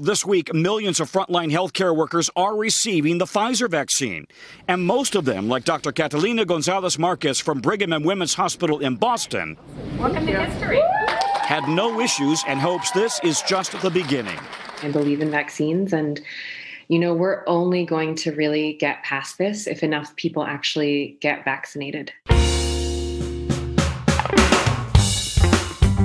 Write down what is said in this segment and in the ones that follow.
This week, millions of frontline healthcare workers are receiving the Pfizer vaccine. And most of them, like Dr. Catalina Gonzalez Marquez from Brigham and Women's Hospital in Boston, Welcome to history. had no issues and hopes this is just the beginning. I believe in vaccines and you know, we're only going to really get past this if enough people actually get vaccinated.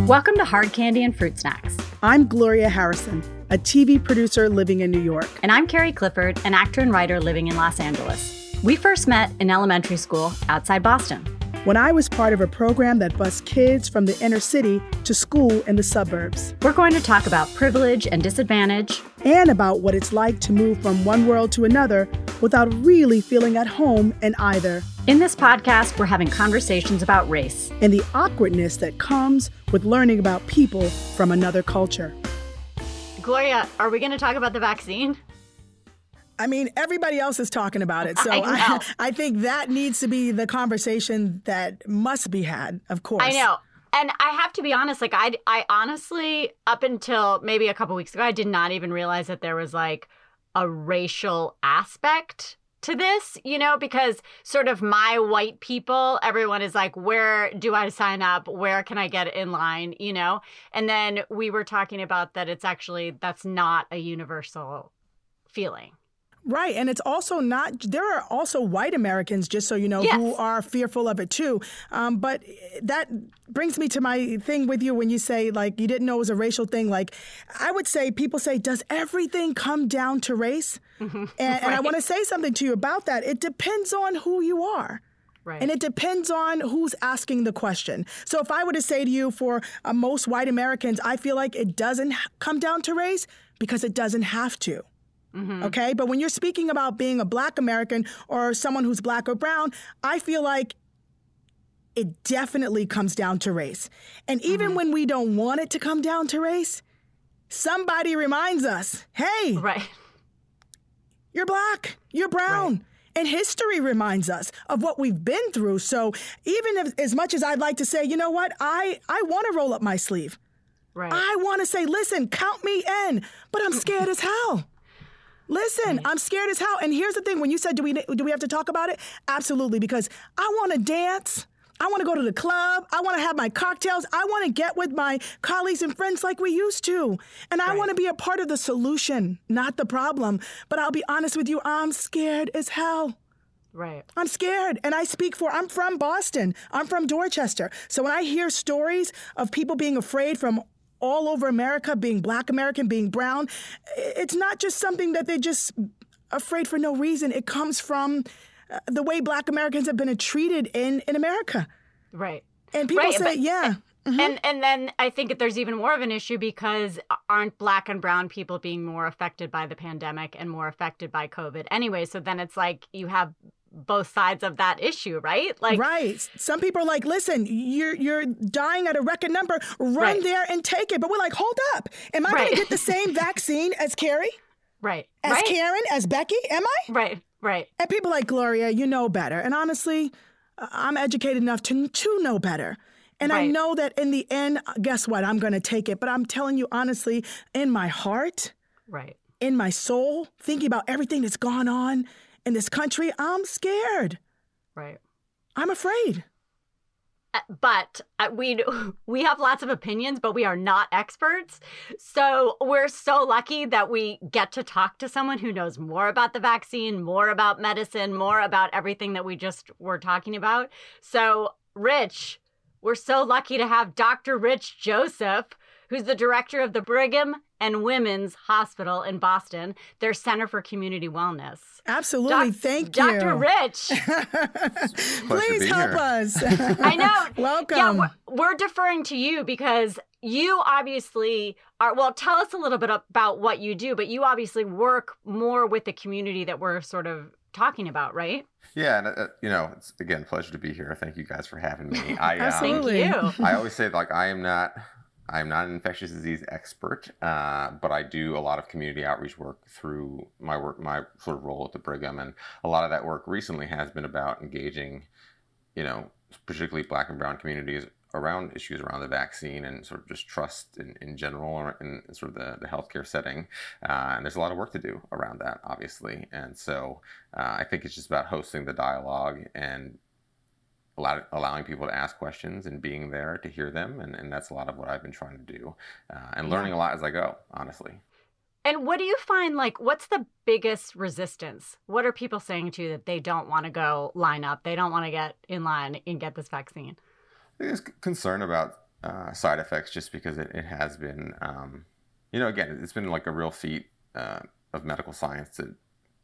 Welcome to Hard Candy and Fruit Snacks. I'm Gloria Harrison, a TV producer living in New York. And I'm Carrie Clifford, an actor and writer living in Los Angeles. We first met in elementary school outside Boston. When I was part of a program that bused kids from the inner city to school in the suburbs. We're going to talk about privilege and disadvantage, and about what it's like to move from one world to another without really feeling at home in either. In this podcast, we're having conversations about race and the awkwardness that comes with learning about people from another culture. Gloria, are we going to talk about the vaccine? I mean, everybody else is talking about it. So I, I, I, think that needs to be the conversation that must be had, of course. I know. And I have to be honest, like I I honestly up until maybe a couple weeks ago, I did not even realize that there was like a racial aspect to this, you know, because sort of my white people, everyone is like, where do I sign up? Where can I get in line? You know? And then we were talking about that it's actually, that's not a universal feeling. Right. And it's also not, there are also white Americans, just so you know, yes. who are fearful of it too. Um, but that brings me to my thing with you when you say, like, you didn't know it was a racial thing. Like, I would say, people say, does everything come down to race? Mm-hmm. And, right. and I want to say something to you about that. It depends on who you are. Right. And it depends on who's asking the question. So if I were to say to you, for uh, most white Americans, I feel like it doesn't come down to race because it doesn't have to. Mm-hmm. Okay. But when you're speaking about being a black American or someone who's black or brown, I feel like it definitely comes down to race. And even mm-hmm. when we don't want it to come down to race, somebody reminds us hey, right. you're black, you're brown. Right. And history reminds us of what we've been through. So even if, as much as I'd like to say, you know what, I, I want to roll up my sleeve. Right. I want to say, listen, count me in, but I'm scared as hell. Listen, I'm scared as hell. And here's the thing: when you said, "Do we do we have to talk about it?" Absolutely, because I want to dance. I want to go to the club. I want to have my cocktails. I want to get with my colleagues and friends like we used to. And I right. want to be a part of the solution, not the problem. But I'll be honest with you, I'm scared as hell. Right. I'm scared. And I speak for, I'm from Boston. I'm from Dorchester. So when I hear stories of people being afraid from all over America, being black American, being brown, it's not just something that they're just afraid for no reason. It comes from uh, the way black Americans have been treated in, in America. Right. And people right, say, but, yeah. Mm-hmm. And and then I think there's even more of an issue because aren't black and brown people being more affected by the pandemic and more affected by COVID anyway? So then it's like you have both sides of that issue, right? Like Right. Some people are like, listen, you're you're dying at a record number. Run right. there and take it. But we're like, hold up. Am I right. gonna get the same vaccine as Carrie? Right. As right. Karen, as Becky? Am I? Right. Right. And people like Gloria, you know better. And honestly, I'm educated enough to to know better. And. I know that in the end, guess what? I'm going to take it. But I'm telling you honestly, in my heart, right, in my soul, thinking about everything that's gone on in this country, I'm scared. Right. I'm afraid. Uh, but uh, we we have lots of opinions, but we are not experts. So we're so lucky that we get to talk to someone who knows more about the vaccine, more about medicine, more about everything that we just were talking about. So, Rich, we're so lucky to have Dr. Rich Joseph, who's the director of the Brigham and Women's Hospital in Boston, their Center for Community Wellness. Absolutely. Doc- Thank you. Dr. Rich. Please help here. us. I know. Welcome. Yeah, we're, we're deferring to you because you obviously are well tell us a little bit about what you do but you obviously work more with the community that we're sort of talking about right yeah and uh, you know it's again pleasure to be here thank you guys for having me i Absolutely. Um, i always say like i am not I'm not an infectious disease expert, uh, but I do a lot of community outreach work through my work, my sort of role at the Brigham, and a lot of that work recently has been about engaging, you know, particularly Black and Brown communities around issues around the vaccine and sort of just trust in, in general or in sort of the, the healthcare setting. Uh, and there's a lot of work to do around that, obviously. And so uh, I think it's just about hosting the dialogue and allow, allowing people to ask questions and being there to hear them. And, and that's a lot of what I've been trying to do uh, and learning a lot as I go, honestly. And what do you find like what's the biggest resistance? What are people saying to you that they don't want to go line up? They don't want to get in line and get this vaccine? There's concern about uh, side effects just because it, it has been, um, you know, again, it's been like a real feat uh, of medical science to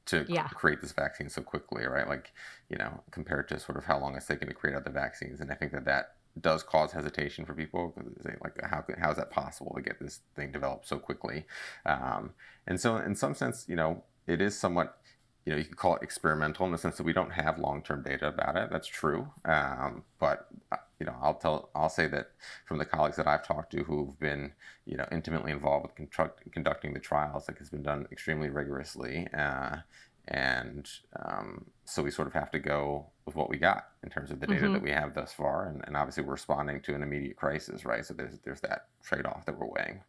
to yeah. create this vaccine so quickly, right? Like, you know, compared to sort of how long it's taken to create other vaccines, and I think that that does cause hesitation for people like how how is that possible to get this thing developed so quickly um, and so in some sense you know it is somewhat you know you could call it experimental in the sense that we don't have long-term data about it. That's true. Um, but uh, you know i'll tell i'll say that from the colleagues that i've talked to who've been you know intimately involved with conduct, conducting the trials like it's been done extremely rigorously uh, and um, so we sort of have to go with what we got in terms of the data mm-hmm. that we have thus far. And, and obviously we're responding to an immediate crisis right? So there's there's that trade-off that we're weighing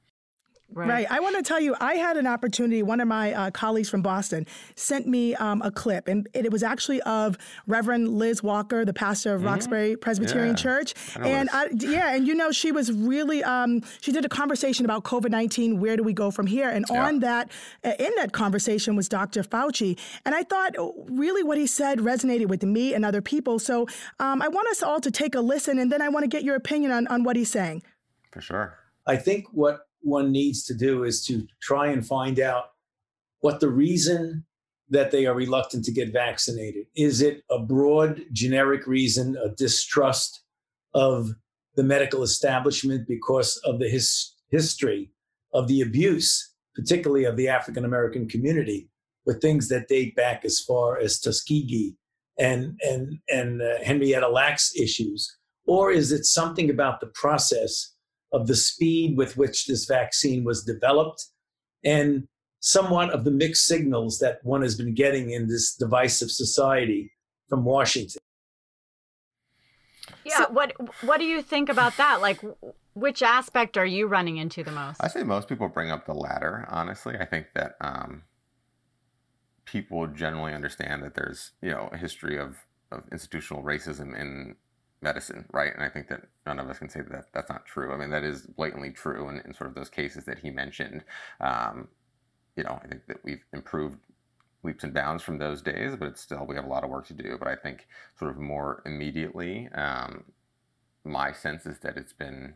Right. right. I want to tell you, I had an opportunity. One of my uh, colleagues from Boston sent me um, a clip, and it, was actually of Reverend Liz Walker, the pastor of mm-hmm. Roxbury Presbyterian yeah. Church. I and I, yeah, and you know, she was really um, she did a conversation about COVID nineteen. Where do we go from here? And yeah. on that, uh, in that conversation was Dr. Fauci, and I thought oh, really what he said resonated with me and other people. So um, I want us all to take a listen, and then I want to get your opinion on on what he's saying. For sure. I think what one needs to do is to try and find out what the reason that they are reluctant to get vaccinated. Is it a broad generic reason a distrust of the medical establishment because of the his, history of the abuse particularly of the african american community with things that date back as far as tuskegee and and and uh, henrietta lacks issues? Or is it something about the process of the speed with which this vaccine was developed and somewhat of the mixed signals that one has been getting in this divisive society from Washington. Yeah, so, what what do you think about that? Like which aspect are you running into the most? I say most people bring up the latter, honestly. I think that um, people generally understand that there's, you know, a history of, of institutional racism in medicine, right? And I think that none of us can say that that's not true. I mean, that is blatantly true in, in sort of those cases that he mentioned. Um, you know, I think that we've improved leaps and bounds from those days, but it's still we have a lot of work to do. But I think sort of more immediately, um, my sense is that it's been.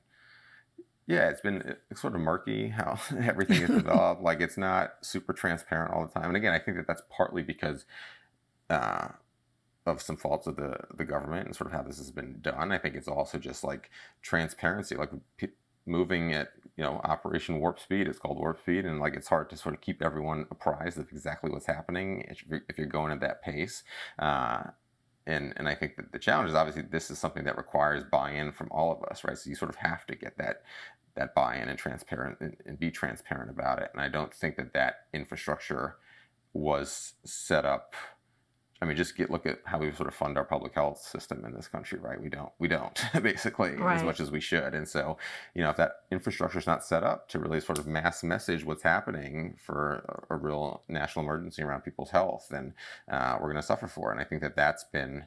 Yeah, it's been sort of murky how everything is developed. like it's not super transparent all the time. And again, I think that that's partly because uh, of some faults of the the government and sort of how this has been done. I think it's also just like transparency, like p- moving at you know Operation Warp Speed. It's called Warp Speed, and like it's hard to sort of keep everyone apprised of exactly what's happening if you're, if you're going at that pace. Uh, and and I think that the challenge is obviously this is something that requires buy-in from all of us, right? So you sort of have to get that that buy-in and transparent and, and be transparent about it. And I don't think that that infrastructure was set up I mean, just get look at how we sort of fund our public health system in this country, right? We don't, we don't basically right. as much as we should. And so, you know, if that infrastructure is not set up to really sort of mass message what's happening for a, a real national emergency around people's health, then uh, we're going to suffer for it. And I think that that's been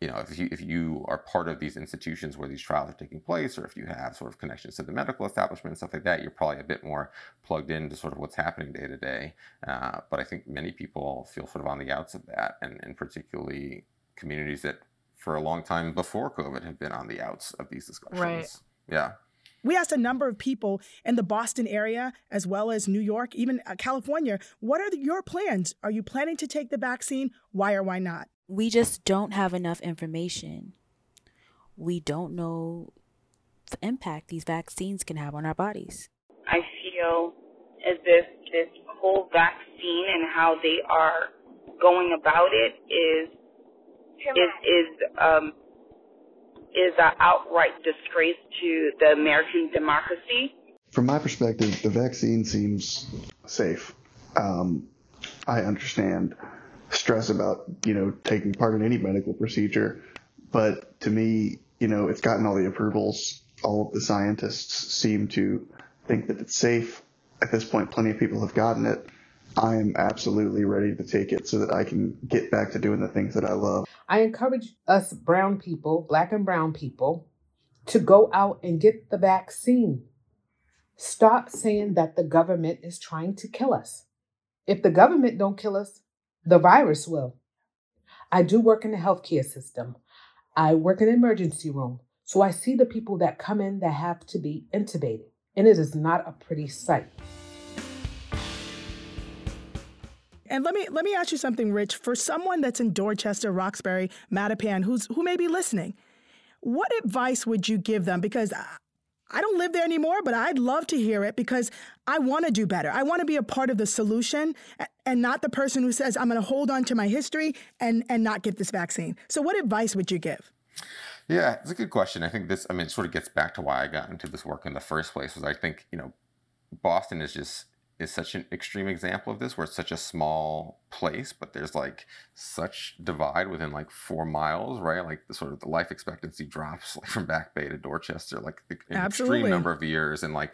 you know, if you if you are part of these institutions where these trials are taking place, or if you have sort of connections to the medical establishment and stuff like that, you're probably a bit more plugged into sort of what's happening day to day. Uh, but I think many people feel sort of on the outs of that, and, and particularly communities that for a long time before COVID have been on the outs of these discussions. Right. Yeah. We asked a number of people in the Boston area, as well as New York, even uh, California, what are the, your plans? Are you planning to take the vaccine? Why or why not? We just don't have enough information. We don't know the impact these vaccines can have on our bodies. I feel as if this whole vaccine and how they are going about it is is is um is an outright disgrace to the American democracy. From my perspective, the vaccine seems safe. Um, I understand stress about you know taking part in any medical procedure but to me you know, it's gotten all the approvals. All of the scientists seem to think that it's safe. At this point, plenty of people have gotten it. I am absolutely ready to take it so that I can get back to doing the things that I love. I encourage us brown people, black and brown people, to go out and get the vaccine. Stop saying that the government is trying to kill us. If the government don't kill us, the virus will. I do work in the healthcare system. I work in the emergency room. So I see the people that come in that have to be intubated. And it is not a pretty sight. And let me let me ask you something, Rich. For someone that's in Dorchester, Roxbury, Mattapan, who's who may be listening, what advice would you give them? Because uh, I don't live there anymore, but I'd love to hear it because I want to do better. I want to be a part of the solution and not the person who says I'm going to hold on to my history and and not get this vaccine. So, what advice would you give? Yeah, it's a good question. I think this. I mean, it sort of gets back to why I got into this work in the first place. Was I think you know, Boston is just is such an extreme example of this where it's such a small place but there's like such divide within like four miles right like the sort of the life expectancy drops like from back bay to dorchester like an Absolutely. extreme number of years and like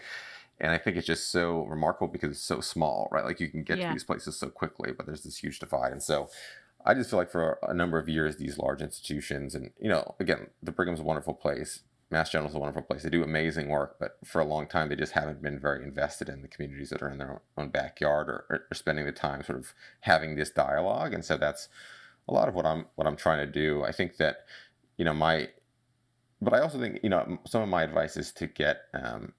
and i think it's just so remarkable because it's so small right like you can get yeah. to these places so quickly but there's this huge divide and so i just feel like for a number of years these large institutions and you know again the brigham's a wonderful place Mass General is a wonderful place. They do amazing work, but for a long time, they just haven't been very invested in the communities that are in their own backyard or, or, spending the time sort of having this dialogue. And so that's a lot of what I'm what I'm trying to do. I think that you know my, but I also think you know some of my advice is to get um,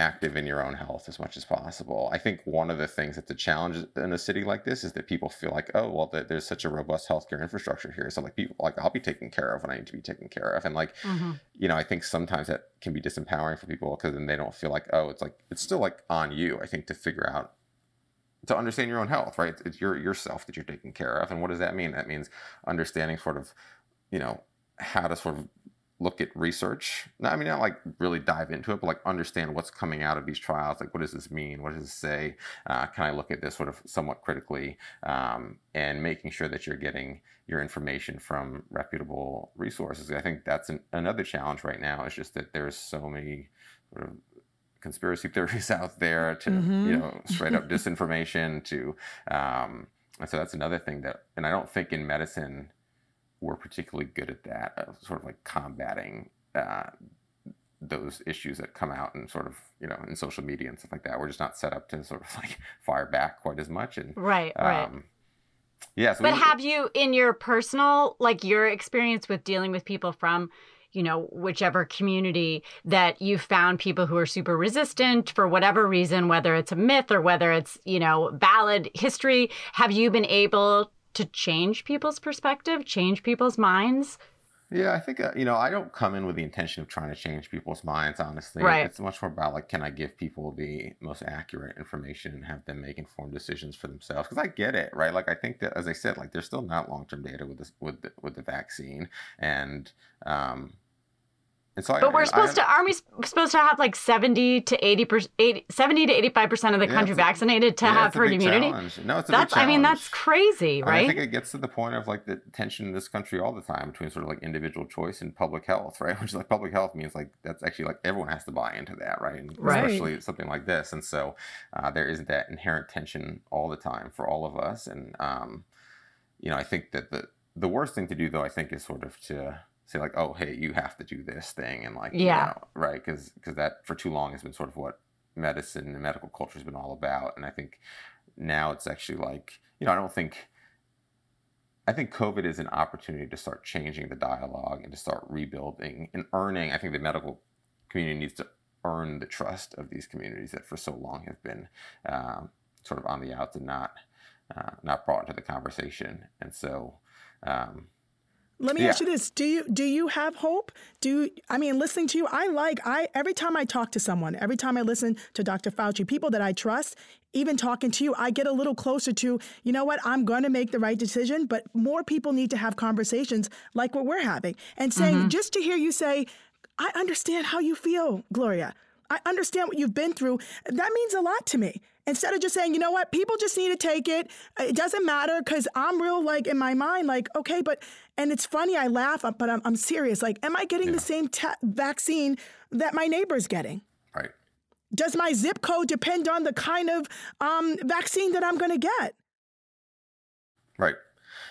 active in your own health as much as possible. I think one of the things that's a challenge in a city like this is that people feel like, oh, well, there's such a robust healthcare infrastructure here. So like people, like I'll be taken care of when I need to be taken care of. And like, mm-hmm. you know, I think sometimes that can be disempowering for people because then they don't feel like, oh, it's like, it's still like on you, I think, to figure out to understand your own health, right? It's your yourself that you're taking care of. And what does that mean? That means understanding sort of, you know, how to sort of look at research. I mean, not like really dive into it, but like understand what's coming out of these trials. Like, what does this mean? What does this say? Uh, can I look at this sort of somewhat critically um, and making sure that you're getting your information from reputable resources? I think that's an, another challenge right now. Is just that there's so many sort of conspiracy theories out there to mm-hmm. you know straight up disinformation to um, and so that's another thing that and I don't think in medicine we're particularly good at that, of sort of like combating uh, those issues that come out and sort of you know in social media and stuff like that. We're just not set up to sort of like fire back quite as much. And right, um, right. Yeah. So but we, have you, in your personal, like your experience with dealing with people from, you know, whichever community that you found people who are super resistant for whatever reason, whether it's a myth or whether it's, you know, valid history, have you been able to change people's perspective, change people's minds? Yeah, I think uh, you know I don't come in with the intention of trying to change people's minds. Honestly, right. it's much more about like, can I give people the most accurate information and have them make informed decisions for themselves? Because I get it, right? Like I think that, as I said, like there's still not long term data with this with the, with the vaccine, and um, so but I, we're supposed I, to aren't supposed to have like 70 to 80 percent 70 to 85 percent of the yeah, country vaccinated to yeah, have herd immunity? challenge. no it's a that's i mean that's crazy right i think it gets to the point of like the tension in this country all the time between sort of like individual choice and public health right? Which is like public health means like that's actually like everyone has to buy into that right, and right. especially something like this. And so uh, there is that inherent tension all the time for all of us. And um, you know i think that the the worst thing to do though i think is sort of to say like, oh, hey, you have to do this thing, and like, yeah, you know, right, because because that for too long has been sort of what medicine and medical culture has been all about, and I think now it's actually like, you know, I don't think. I think COVID is an opportunity to start changing the dialogue and to start rebuilding and earning. I think the medical community needs to earn the trust of these communities that for so long have been um, sort of on the outs and not uh, not brought into the conversation. And so, um, let me yeah. ask you this: Do you do you have hope? Do I mean listening to you? I like I every time I talk to someone, every time I listen to Dr. Fauci, people that I trust, even talking to you, I get a little closer to you know what I'm going to make the right decision. But more people need to have conversations like what we're having, and saying mm-hmm. just to hear you say, "I understand how you feel, Gloria." I understand what you've been through. That means a lot to me. Instead of just saying, you know what, people just need to take it. It doesn't matter because I'm real, like in my mind, like, okay, but, and it's funny, I laugh, but I'm, I'm serious. Like, am I getting yeah. the same vaccine that my neighbor's getting? Right. Does my zip code depend on the kind of um, vaccine that I'm going to get? Right.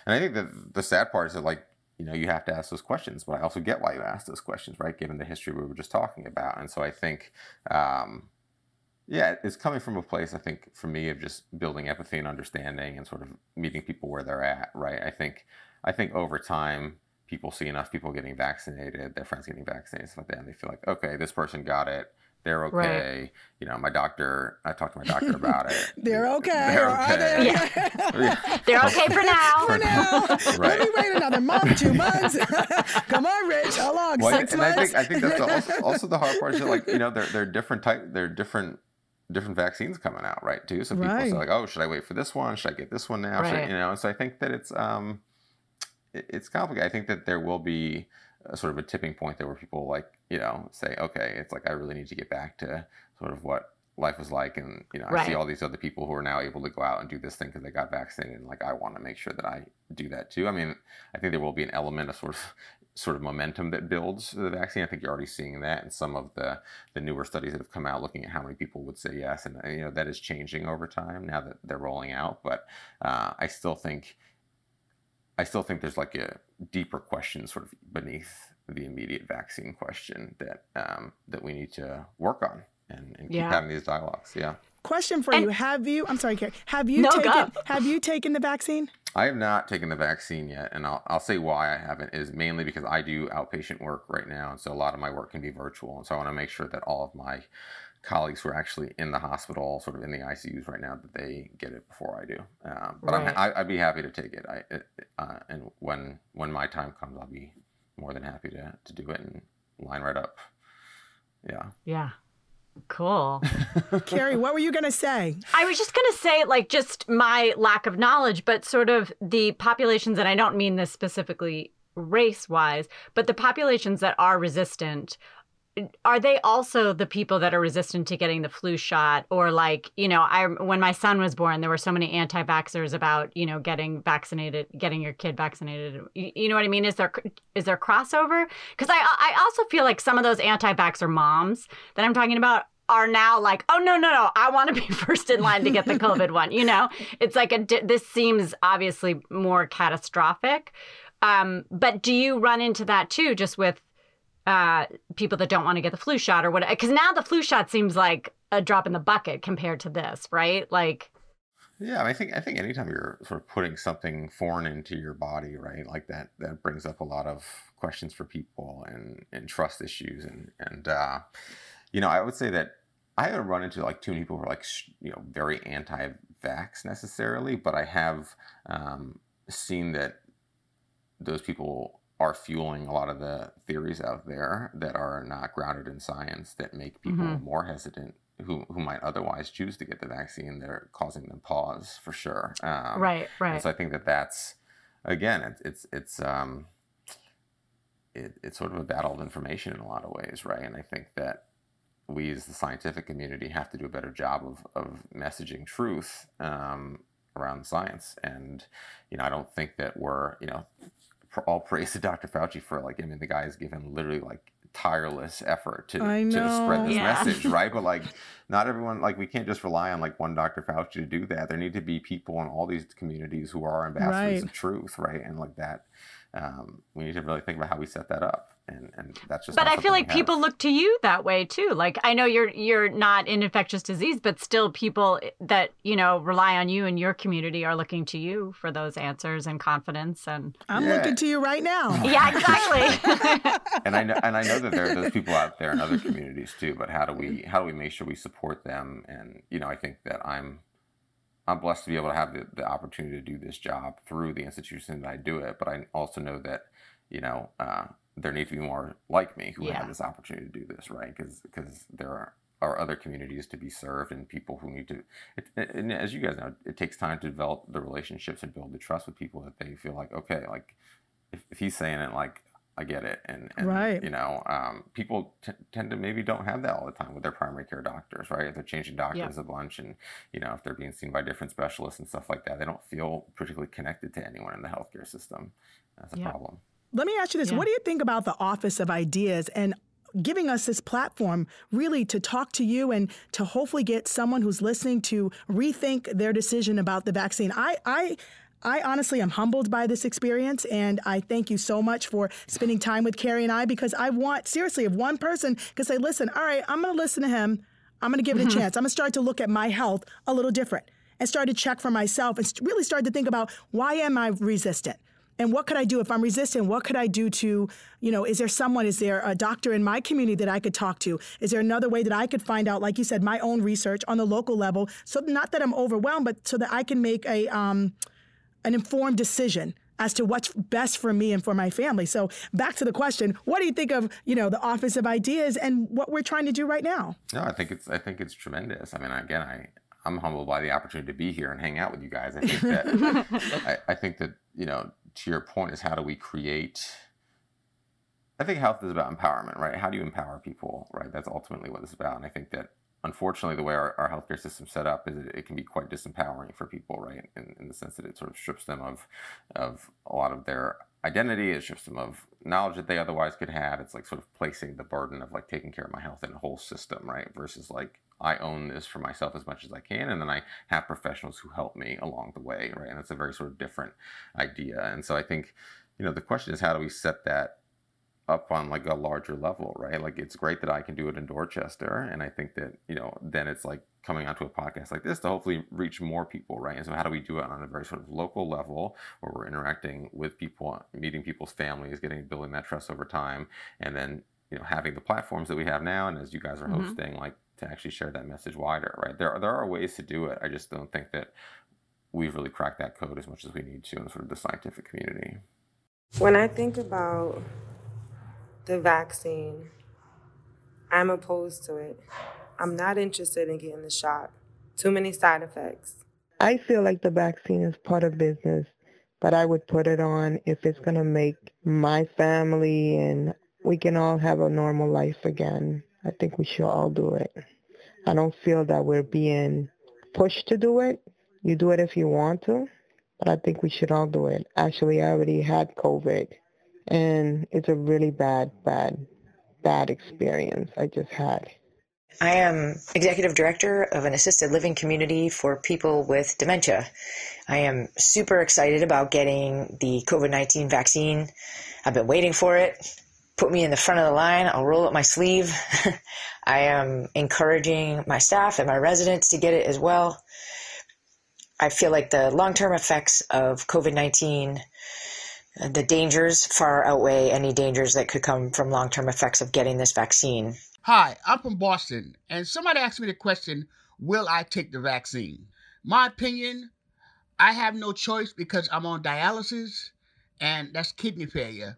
And I think that the sad part is that, like, you know, you have to ask those questions. But I also get why you ask those questions, right? Given the history we were just talking about. And so I think, um, yeah, it's coming from a place, I think, for me, of just building empathy and understanding and sort of meeting people where they're at, right? I think, I think over time, people see enough people getting vaccinated, their friends getting vaccinated, stuff like that, and they feel like, okay, this person got it they're okay. Right. You know, my doctor, I talked to my doctor about it. they're okay. They're okay. They? Yeah. they're okay for now. For now. right. Let me wait another month, two months. Come on, Rich. How long? Well, Six and months? I think, I think that's also, also the hard part is that, like, you know, they're, they're different type, they're different different vaccines coming out, right? Too. So people right. say like, oh, should I wait for this one? Should I get this one now? Right. you know, and so I think that it's um, it, it's complicated. I think that there will be a, sort of a tipping point there where people like you know say okay it's like i really need to get back to sort of what life was like and you know right. i see all these other people who are now able to go out and do this thing because they got vaccinated and like i want to make sure that i do that too. I mean i think there will be an element of sort of sort of momentum that builds the vaccine. I think you're already seeing that in some of the the newer studies that have come out looking at how many people would say yes and you know that is changing over time now that they're rolling out. But uh, i still think i still think there's like a deeper questions sort of beneath the immediate vaccine question that um, that we need to work on and, and keep yeah. having these dialogues. Yeah. Question for and, you: Have you? I'm sorry, Carrie. Have you no, taken? Go. Have you taken the vaccine? I have not taken the vaccine yet, and I'll, I'll say why I haven't is mainly because I do outpatient work right now, and so a lot of my work can be virtual, and so I want to make sure that all of my colleagues who are actually in the hospital, sort of in the ICUs right now, that they get it before I do. Um, but right. I'm, I, would be happy to take it. I, uh, and when when my time comes, I'll be more than happy to to do it and line right up. Yeah. Yeah. Cool. Carrie, what were you going to say? I was just going to say, like, just my lack of knowledge, but sort of the populations, and I don't mean this specifically race wise, but the populations that are resistant are they also the people that are resistant to getting the flu shot or like you know i when my son was born there were so many anti-vaxxers about you know getting vaccinated getting your kid vaccinated you, know what i mean is there is there crossover because i i also feel like some of those anti-vaxxer moms that i'm talking about are now like, oh no, no, no, I want to be first in line to get the COVID one. You know, it's like a this seems obviously more catastrophic. Um, but do you run into that too, just with uh, people that don't want to get the flu shot or whatever. Because now the flu shot seems like a drop in the bucket compared to this, right? Like, yeah, I think I think anytime you're sort of putting something foreign into your body, right, like that, that brings up a lot of questions for people and and trust issues and and uh, you know, I would say that I haven't run into like too many people who are like you know very anti-vax necessarily, but I have um, seen that those people are fueling a lot of the theories out there that are not grounded in science that make people mm-hmm. more hesitant who, who might otherwise choose to get the vaccine that are causing them pause for sure. Um, right right. so i think that that's again it's it's it's um it, it's sort of a battle of information in a lot of ways right? And i think that we as the scientific community have to do a better job of, of messaging truth um, around science. And you know i don't think that we're you know all praise to Dr. Fauci for like, I mean, the guy has given literally like tireless effort to, to spread this yeah. message, right? But like, not everyone, like, we can't just rely on like one Dr. Fauci to do that. There need to be people in all these communities who are ambassadors right. of truth, right? And like that, um, we need to really think about how we set that up and and that's just but i feel like people look to you that way too. Like i know you're you're not in infectious disease but still people that you know rely on you and your community are looking to you for those answers and confidence and i'm yeah. looking to you right now. Yeah exactly. And i know and i know that there are those people out there in other communities too but how do we how do we make sure we support them? And you know i think that i'm I'm blessed to be able to have the, the opportunity to do this job through the institution that I do it, but I also know that, you know, uh, there need to be more like me who yeah. have this opportunity to do this, right? Because because there are, are other communities to be served and people who need to. It, and as you guys know, it takes time to develop the relationships and build the trust with people that they feel like okay, like if, if he's saying it, like I get it. And, and right. you know, um, people t- tend to maybe don't have that all the time with their primary care doctors, right? If they're changing doctors a bunch and, you know, if they're being seen by different specialists and stuff like that, they don't feel particularly connected to anyone in the healthcare system. That's a problem. Let me ask you this. Yeah. What do you think about the Office of Ideas and giving us this platform really to talk to you and to hopefully get someone who's listening to rethink their decision about the vaccine? I, I, I honestly am humbled by this experience, and I thank you so much for spending time with Carrie and I because I want, seriously, if one person could say, listen, all right, I'm going to listen to him, I'm going to give it a mm-hmm. chance, I'm going to start to look at my health a little different and start to check for myself and really start to think about why am I resistant? And what could I do if I'm resistant? What could I do to, you know, is there someone, is there a doctor in my community that I could talk to? Is there another way that I could find out, like you said, my own research on the local level? So not that I'm overwhelmed, but so that I can make a, um, an informed decision as to what's best for me and for my family. So back to the question, what do you think of, you know, the Office of Ideas and what we're trying to do right now? No, I think it's I think it's tremendous. I mean, again, I I'm humbled by the opportunity to be here and hang out with you guys. I think that I, I think that, you know, to your point is how do we create I think health is about empowerment, right? How do you empower people, right? That's ultimately what it's about. And I think that unfortunately, the way our, our healthcare system set up is it, it can be quite disempowering for people, right? In, in the sense that it sort of strips them of of a lot of their identity, it strips them of knowledge that they otherwise could have. It's like sort of placing the burden of like taking care of my health in a whole system, right? Versus like I own this for myself as much as I can, and then I have professionals who help me along the way, right? And it's a very sort of different idea. And so I think, you know, the question is how do we set that up on like a larger level, right? Like it's great that I can do it in Dorchester, and I think that you know then it's like coming onto a podcast like this to hopefully reach more people, right? And so how do we do it on a very sort of local level where we're interacting with people, meeting people's families, getting building that trust over time, and then you know having the platforms that we have now, and as you guys are mm-hmm. hosting, like to actually share that message wider, right? There are, there are ways to do it. I just don't think that we've really cracked that code as much as we need to in sort of the scientific community. When I think about the vaccine. I'm opposed to it. I'm not interested in getting the shot. Too many side effects. I feel like the vaccine is part of business, but I would put it on if it's going to make my family and we can all have a normal life again. I think we should all do it. I don't feel that we're being pushed to do it. You do it if you want to, but I think we should all do it. Actually, I already had COVID and it's a really bad, bad, bad experience I just had. I am executive director of an assisted living community for people with dementia. I am super excited about getting the COVID 19 vaccine. I've been waiting for it. Put me in the front of the line. I'll roll up my sleeve. I am encouraging my staff and my residents to get it as well. I feel like the long term effects of COVID 19 the dangers far outweigh any dangers that could come from long term effects of getting this vaccine. Hi, I'm from Boston, and somebody asked me the question Will I take the vaccine? My opinion, I have no choice because I'm on dialysis, and that's kidney failure.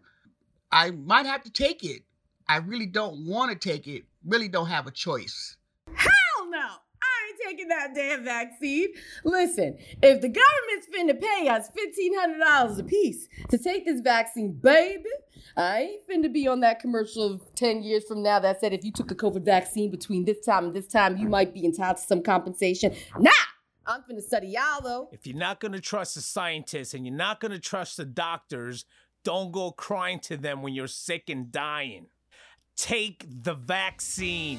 I might have to take it. I really don't want to take it, really don't have a choice. Hell no! I ain't taking that damn vaccine. Listen, if the government's finna pay us $1,500 a piece to take this vaccine, baby, I ain't finna be on that commercial 10 years from now that said if you took the COVID vaccine between this time and this time, you might be entitled to some compensation. Nah! I'm finna study y'all though. If you're not gonna trust the scientists and you're not gonna trust the doctors, don't go crying to them when you're sick and dying. Take the vaccine.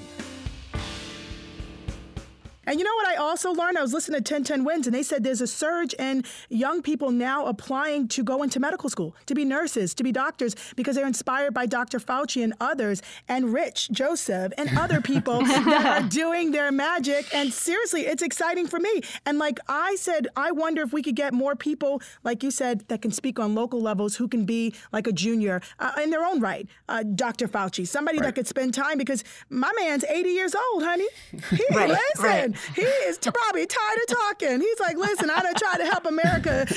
And you know what I also learned? I was listening to 1010 Wins, and they said there's a surge in young people now applying to go into medical school, to be nurses, to be doctors, because they're inspired by Dr. Fauci and others, and Rich Joseph and other people that are doing their magic. And seriously, it's exciting for me. And like I said, I wonder if we could get more people, like you said, that can speak on local levels, who can be like a junior uh, in their own right. Uh, Dr. Fauci, somebody right. that could spend time, because my man's 80 years old, honey. He, right, listen. Right he is probably tired of talking. He's like, listen, I'm gonna try to help America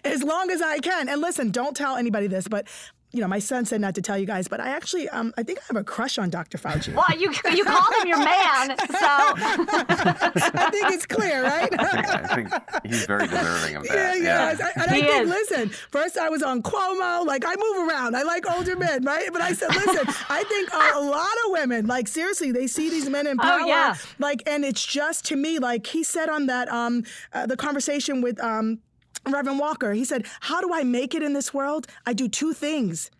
as long as I can. And listen, don't tell anybody this, but you know, my son said not to tell you guys, but I actually, um, I think I have a crush on Dr. Fauci. Well, you you called him your man, so I think it's clear, right? I think he's very deserving of Yeah, that. yeah. Yeah. And I He think, is. listen, first I was on Cuomo. Like, I move around. I like older men, right? But I said, listen, I think a, a lot of women, like, seriously, they see these men in Oh, power. yeah. Like, and it's just to me, like, he said on that, um, uh, the conversation with, um, Reverend Walker, he said, How do I make it in this world? I do two things.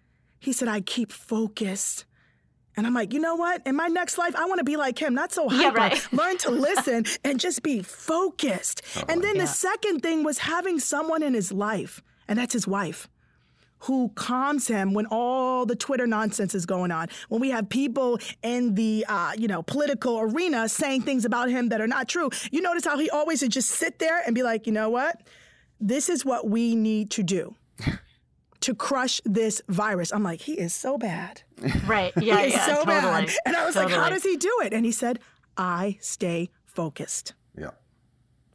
He said, I keep focused. And I'm like, you know what? In my next life, I want to be like him, not so Yeah, hyper. right. Learn to listen and just be focused. And then Yeah. the second thing was having someone in his life, and that's his wife, who calms him when all the Twitter nonsense is going on. When we have people in the uh, you know political arena saying things about him that are not true. You notice how he always would just sit there and be like, you know what? This is what we need to do. To crush this virus. I'm like, he is so bad. right, yeah, he is yeah, so totally. bad. And I was like, how does he do it? And he said, I stay focused. Yeah.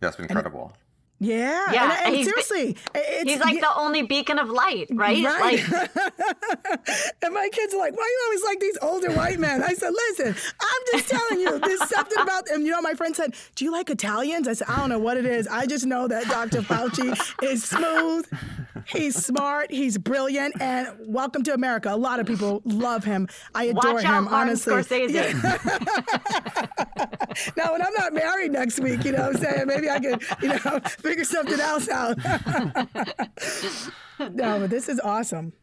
That's been incredible. Yeah. Yeah, And, and and he's- seriously, it's, he's like the only beacon of light, right? Right. Like and my kids are like, why are you always like these older white men? I said, listen, I'm just telling you, there's something about them. You know, my friend said, do you like Italians? I said, I don't know what it is. I just know that Dr. Fauci is smooth. He's smart. He's brilliant. And welcome to America. A lot of people love him. I adore Watch him, Martin honestly. Scorsese. now, when I'm not married next week, you know what I'm saying? Maybe I could, you know, figure something else out. no, but this is awesome.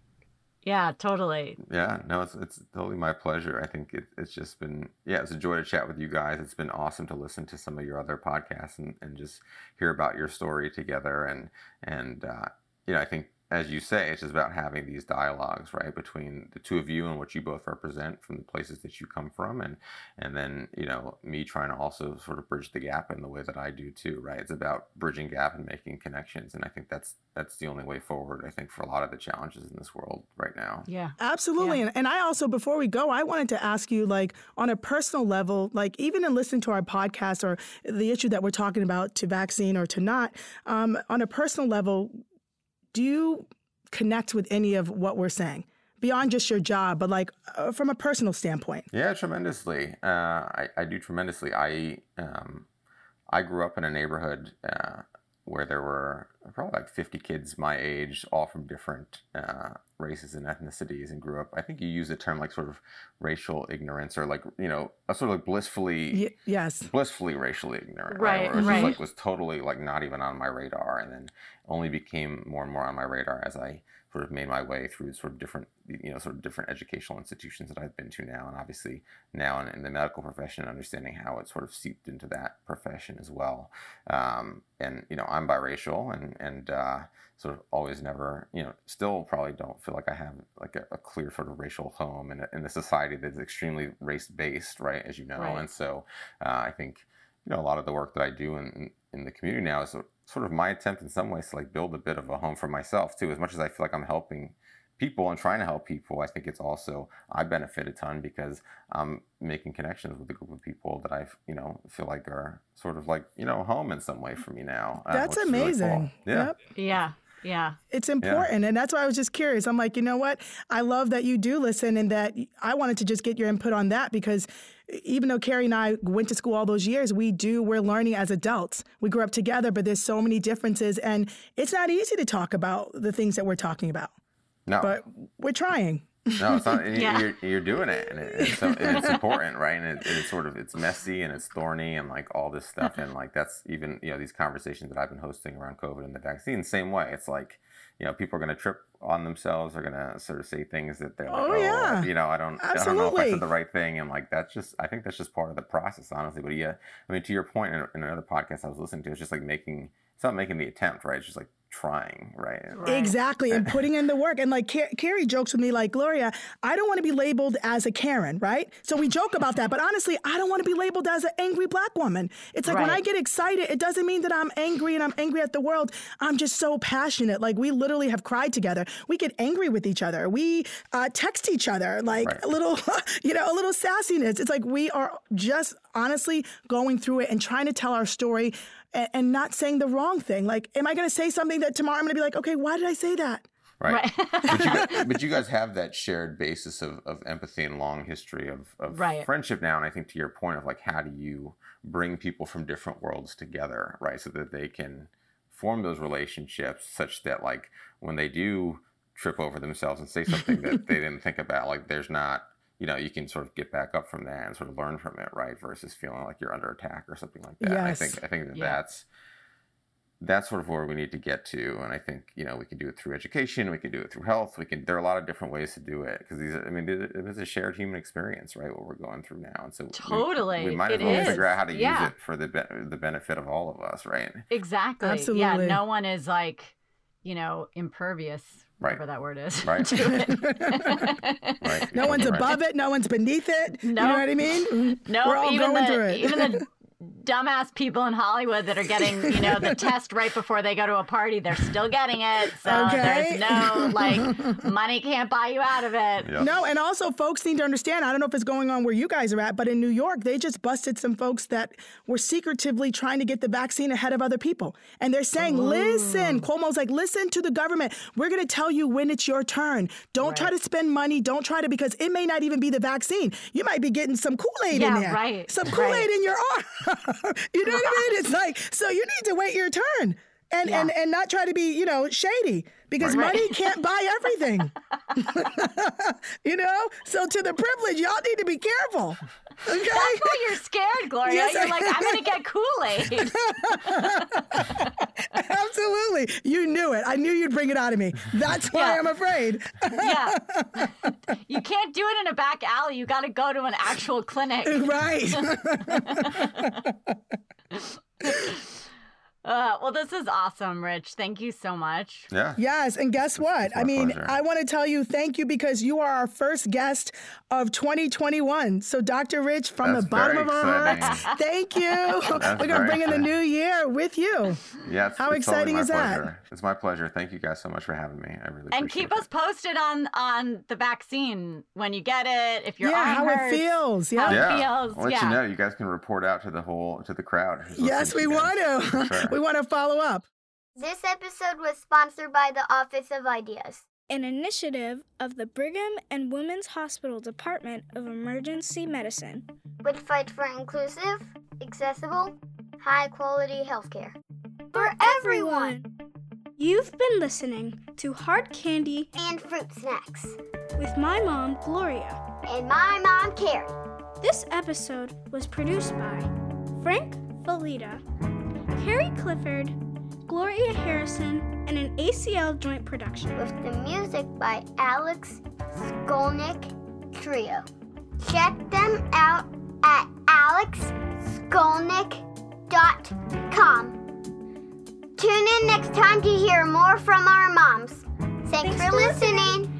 yeah, totally. Yeah, no, it's it's totally my pleasure. I think it, it's just been yeah, it's a joy to chat with you guys. It's been awesome to listen to some of your other podcasts and, and just hear about your story together. And and uh, you know, I think as you say, it's just about having these dialogues, right, between the two of you and what you both represent from the places that you come from, and and then you know me trying to also sort of bridge the gap in the way that I do too, right? It's about bridging gap and making connections, and I think that's that's the only way forward. I think for a lot of the challenges in this world right now. Yeah. Absolutely. And, and I also, before we go, I wanted to ask you, like, on a personal level, like, even in listening to our podcast or the issue that we're talking about to vaccine or to not, um, on a personal level, do you connect with any of what we're saying beyond just your job, but like uh, from a personal standpoint? Yeah, tremendously. Uh, I, I do tremendously. I um, I grew up in a neighborhood uh, where there were probably like 50 kids my age, all from different uh, races and ethnicities, and grew up. I think you use the term like sort of racial ignorance or like you know a sort of like blissfully Y- yes. blissfully racially ignorant, Right, Where it was right. just like was totally like not even on my radar, and then only became more and more on my radar as I sort of made my way through sort of different, you know, sort of different educational institutions that I've been to now, and obviously now in, in the medical profession, understanding how it sort of seeped into that profession as well. Um, and you know, I'm biracial, and and uh, sort of always never, you know, still probably don't feel like I have like a, a clear sort of racial home in a, in a society that's extremely race based, right? As you know, Right. and so uh, I think you know a lot of the work that I do in in the community now is sort of my attempt in some ways to like build a bit of a home for myself too. As much as I feel like I'm helping people and trying to help people, I think it's also I benefit a ton because I'm making connections with a group of people that I you know feel like are sort of like you know home in some way for me now. uh, That's which is really cool. amazing. Yeah. Yep. Yeah. Yeah. It's important. And that's why I was just curious. I'm like, you know what? I love that you do listen and that I wanted to just get your input on that because even though Carrie and I went to school all those years, we do, we're learning as adults. We grew up together, but there's so many differences and it's not easy to talk about the things that we're talking about. No. But we're trying. No, it's not. and you- Yeah. You're, you're doing it, and, it, it's, so, and it's important, right? And, it, and it's sort of it's messy and it's thorny and like all this stuff, and like that's even you know these conversations that I've been hosting around COVID and the vaccine. Same way, it's like you know people are going to trip on themselves, They're going to sort of say things that they're like, Oh, oh, yeah. you know, I don't, I don't know if I said the right thing, and like that's just I think that's just part of the process, honestly. But yeah, I mean, to your point in, in another podcast I was listening to, it's just like making it's not making the attempt, right? It's just like trying, right? Exactly, and putting in the work. And like Car- Carrie jokes with me, like Gloria, I don't want to be labeled as a Karen, right? So we joke about that, but honestly, I don't want to be labeled as an angry black woman. It's like when I get excited, it doesn't mean that I'm angry and I'm angry at the world. I'm just so passionate. Like we literally have cried together. We get angry with each other. We uh, text each other, like a little, you know, a little sassiness. It's like we are just honestly going through it and trying to tell our story and, and not saying the wrong thing. Like, am I going to say something that tomorrow I'm going to be like, okay, why did I say that? Right. but, you guys, but, you guys, have that shared basis of, of empathy and long history of, of right. friendship now. And I think to your point of like, how do you bring people from different worlds together, right? So that they can form those relationships such that like when they do trip over themselves and say something that they didn't think about, like there's not, you know, you can sort of get back up from that and sort of learn from it, right? Versus feeling like you're under attack or something like that. Yes. I think I think that Yeah. that's that's sort of where we need to get to and i think you know we can do it through education we can do it through health we can there are a lot of different ways to do it because these i mean it, it is a shared human experience right what we're going through now and so Totally, we, might as it well is. figure out how to Yeah. use it for the be- the benefit of all of us right Exactly. Absolutely. Yeah, no one is like, you know, impervious, Right. whatever that word is. Right. to it. right No one's Right. above it. No one's beneath it. You know what I mean? No, We're all even going the through it. even the dumbass people in Hollywood that are getting, you know, the test right before they go to a party, they're still getting it. So Okay. there's no like money can't buy you out of it. No, and also folks need to understand. I don't know if it's going on where you guys are at, but in New York, they just busted some folks that were secretively trying to get the vaccine ahead of other people. And they're saying, listen, Cuomo's like, listen to the government. We're going to tell you when it's your turn. Don't try to spend money. Don't try to, because it may not even be the vaccine. You might be getting some Kool Aid Yeah, in there. right, Some Kool Aid right. in your arm. you know what I mean? It's like, so you need to wait your turn. And, and, and not try to be, you know, shady because Right. money can't buy everything. you know? So to the privilege, y'all need to be careful. Okay? That's why you're scared, Gloria. Yes, you're I- like, I'm gonna get Kool-Aid. Absolutely. You knew it. I knew you'd bring it out of me. That's why Yeah. I'm afraid. yeah. You can't do it in a back alley. You gotta go to an actual clinic. right. Uh, well, this is awesome, Rich. Thank you so much. yeah Yes, and guess what? I mean, pleasure. I want to tell you thank you because you are our first guest of 2021. So, Dr. Rich, from That's the bottom of our hearts, thank you. We're going to bring in the new year with you. yeah it's, How it's totally exciting my is that? Pleasure. it's my pleasure thank you guys so much for having me i really And appreciate keep us posted on on the vaccine when you get it. If your Yeah, arm how it hurts, feels, How yeah. yeah, it feels. I'll let yeah. you know. You guys can report out to the whole to the crowd. Yes, we want to to. Sure. we want to follow up. This episode was sponsored by the Office of Ideas. an initiative of the Brigham and Women's Hospital Department of Emergency Medicine. which fights for inclusive, accessible, high quality healthcare. For everyone! You've been listening to Hard Candy And fruit snacks. with my mom, Gloria. And my mom, Carrie. This episode was produced by Frank Felita, Carrie Clifford, Gloria Harrison, and an ACL joint production. With the music by Alex Skolnick Trio. Check them out at alexskolnick.com. Tune in next time to hear more from our moms. Thanks, Thanks for for listening.